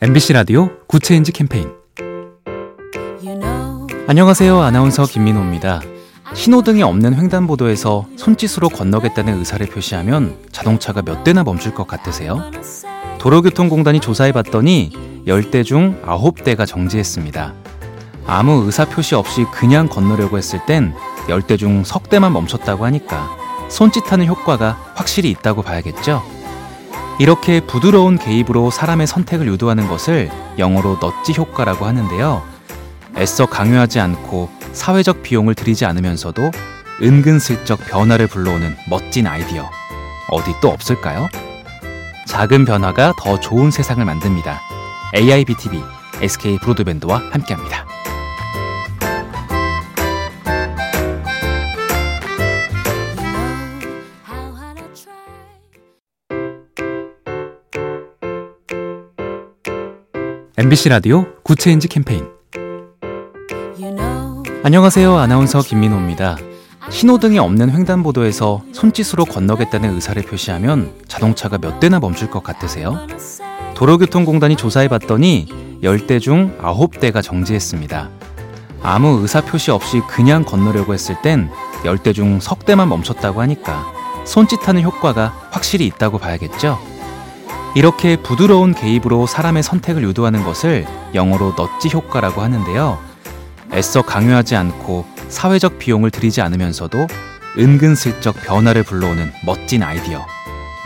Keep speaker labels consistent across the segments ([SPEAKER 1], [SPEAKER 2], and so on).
[SPEAKER 1] MBC 라디오 good change 캠페인 안녕하세요. 아나운서 김민호입니다. 신호등이 없는 횡단보도에서 손짓으로 건너겠다는 의사를 표시하면 자동차가 몇 대나 멈출 것 같으세요? 도로교통공단이 조사해 봤더니 10대 중 9대가 정지했습니다. 아무 의사 표시 없이 그냥 건너려고 했을 땐 10대 중 석 대만 멈췄다고 하니까 손짓하는 효과가 확실히 있다고 봐야겠죠? 이렇게 부드러운 개입으로 사람의 선택을 유도하는 것을 영어로 넛지 효과라고 하는데요. 애써 강요하지 않고 사회적 비용을 들이지 않으면서도 은근슬쩍 변화를 불러오는 멋진 아이디어. 어디 또 없을까요? 작은 변화가 더 좋은 세상을 만듭니다. AIBTV, SK 브로드밴드와 함께합니다. MBC 라디오 good change 캠페인 안녕하세요. 아나운서 김민호입니다. 신호등이 없는 횡단보도에서 손짓으로 건너겠다는 의사를 표시하면 자동차가 몇 대나 멈출 것 같으세요? 도로교통공단이 조사해 봤더니 10대 중 9대가 정지했습니다. 아무 의사 표시 없이 그냥 건너려고 했을 땐 10대 중 석대만 멈췄다고 하니까 손짓하는 효과가 확실히 있다고 봐야겠죠? 이렇게 부드러운 개입으로 사람의 선택을 유도하는 것을 영어로 넛지 효과라고 하는데요. 애써 강요하지 않고 사회적 비용을 들이지 않으면서도 은근슬쩍 변화를 불러오는 멋진 아이디어.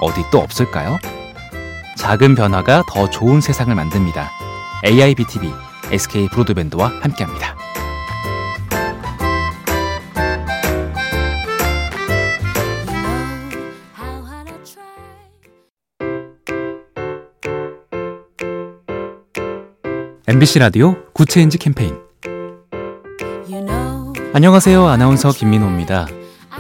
[SPEAKER 1] 어디 또 없을까요? 작은 변화가 더 좋은 세상을 만듭니다. AIBTV, SK 브로드밴드와 함께합니다. MBC 라디오 good change 캠페인 안녕하세요. 아나운서 김민호입니다.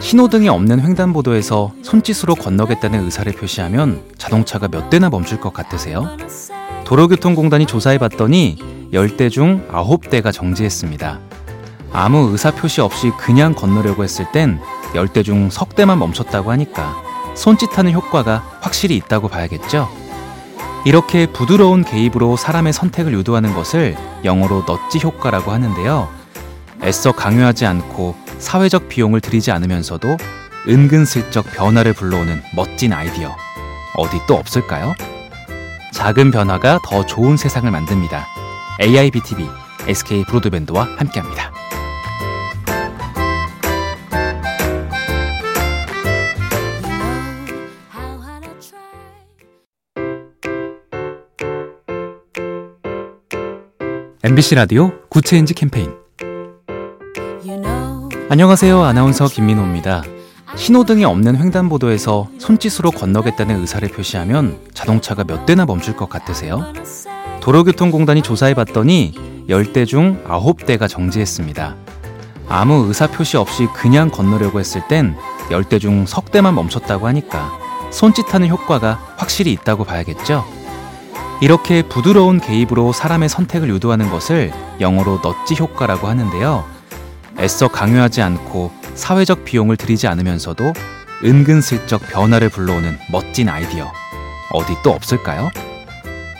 [SPEAKER 1] 신호등이 없는 횡단보도에서 손짓으로 건너겠다는 의사를 표시하면 자동차가 몇 대나 멈출 것 같으세요? 도로교통공단이 조사해 봤더니 10대 중 9대가 정지했습니다. 아무 의사 표시 없이 그냥 건너려고 했을 땐 10대 중 석대만 멈췄다고 하니까 손짓하는 효과가 확실히 있다고 봐야겠죠? 이렇게 부드러운 개입으로 사람의 선택을 유도하는 것을 영어로 넛지 효과라고 하는데요. 애써 강요하지 않고 사회적 비용을 들이지 않으면서도 은근슬쩍 변화를 불러오는 멋진 아이디어. 어디 또 없을까요? 작은 변화가 더 좋은 세상을 만듭니다. AIBTV, SK 브로드밴드와 함께합니다. MBC 라디오 good change 캠페인 안녕하세요. 아나운서 김민호입니다. 신호등이 없는 횡단보도에서 손짓으로 건너겠다는 의사를 표시하면 자동차가 몇 대나 멈출 것 같으세요? 도로교통공단이 조사해 봤더니 10대 중 9대가 정지했습니다. 아무 의사 표시 없이 그냥 건너려고 했을 땐 10대 중 석 대만 멈췄다고 하니까 손짓하는 효과가 확실히 있다고 봐야겠죠? 이렇게 부드러운 개입으로 사람의 선택을 유도하는 것을 영어로 넛지 효과라고 하는데요. 애써 강요하지 않고 사회적 비용을 들이지 않으면서도 은근슬쩍 변화를 불러오는 멋진 아이디어. 어디 또 없을까요?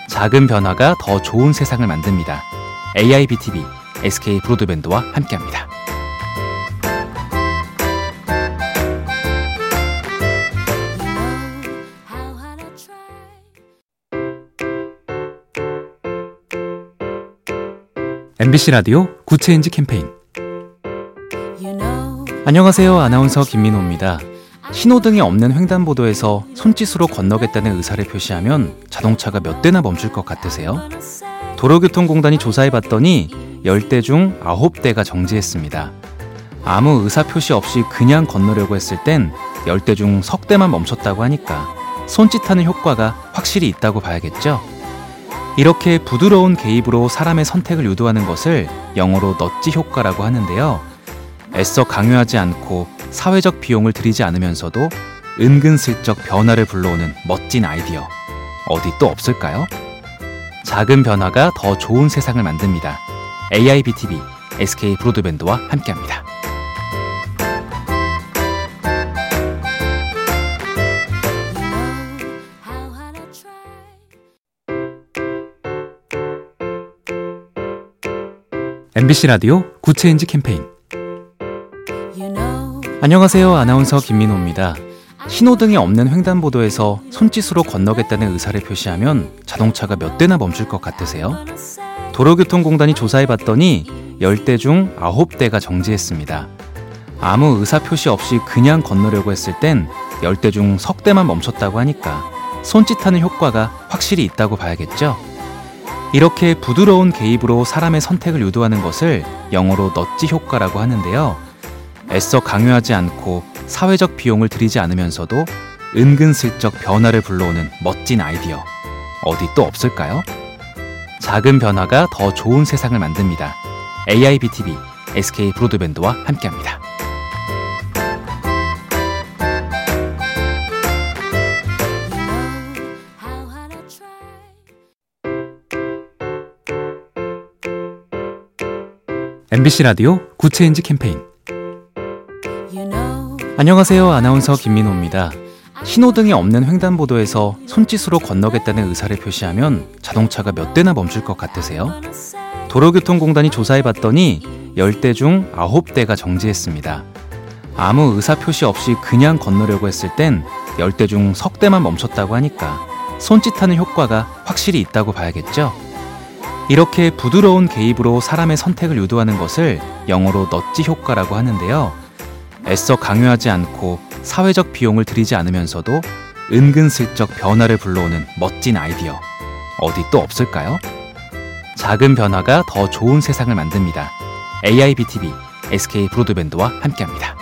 [SPEAKER 1] 작은 변화가 더 좋은 세상을 만듭니다. AIBTV, SK 브로드밴드와 함께합니다. MBC 라디오 good change 캠페인 안녕하세요. 아나운서 김민호입니다. 신호등이 없는 횡단보도에서 손짓으로 건너겠다는 의사를 표시하면 자동차가 몇 대나 멈출 것 같으세요? 도로교통공단이 조사해 봤더니 10대 중 9대가 정지했습니다. 아무 의사 표시 없이 그냥 건너려고 했을 땐 10대 중 석대만 멈췄다고 하니까 손짓하는 효과가 확실히 있다고 봐야겠죠? 이렇게 부드러운 개입으로 사람의 선택을 유도하는 것을 영어로 넛지 효과라고 하는데요. 애써 강요하지 않고 사회적 비용을 들이지 않으면서도 은근슬쩍 변화를 불러오는 멋진 아이디어. 어디 또 없을까요? 작은 변화가 더 좋은 세상을 만듭니다. AIBTV, SK 브로드밴드와 함께합니다. MBC 라디오 good change 캠페인 안녕하세요. 아나운서 김민호입니다. 신호등이 없는 횡단보도에서 손짓으로 건너겠다는 의사를 표시하면 자동차가 몇 대나 멈출 것 같으세요? 도로교통공단이 조사해 봤더니 10대 중 9대가 정지했습니다. 아무 의사 표시 없이 그냥 건너려고 했을 땐 10대 중 석대만 멈췄다고 하니까 손짓하는 효과가 확실히 있다고 봐야겠죠? 이렇게 부드러운 개입으로 사람의 선택을 유도하는 것을 영어로 넛지 효과라고 하는데요. 애써 강요하지 않고 사회적 비용을 들이지 않으면서도 은근슬쩍 변화를 불러오는 멋진 아이디어. 어디 또 없을까요? 작은 변화가 더 좋은 세상을 만듭니다. AIBTV, SK 브로드밴드와 함께합니다. MBC 라디오 good change 캠페인 안녕하세요. 아나운서 김민호입니다. 신호등이 없는 횡단보도에서 손짓으로 건너겠다는 의사를 표시하면 자동차가 몇 대나 멈출 것 같으세요? 도로교통공단이 조사해 봤더니 10대 중 9대가 정지했습니다. 아무 의사 표시 없이 그냥 건너려고 했을 땐 10대 중 석 대만 멈췄다고 하니까 손짓하는 효과가 확실히 있다고 봐야겠죠? 이렇게 부드러운 개입으로 사람의 선택을 유도하는 것을 영어로 넛지 효과라고 하는데요. 애써 강요하지 않고 사회적 비용을 들이지 않으면서도 은근슬쩍 변화를 불러오는 멋진 아이디어. 어디 또 없을까요? 작은 변화가 더 좋은 세상을 만듭니다. AIBTV, SK 브로드밴드와 함께합니다.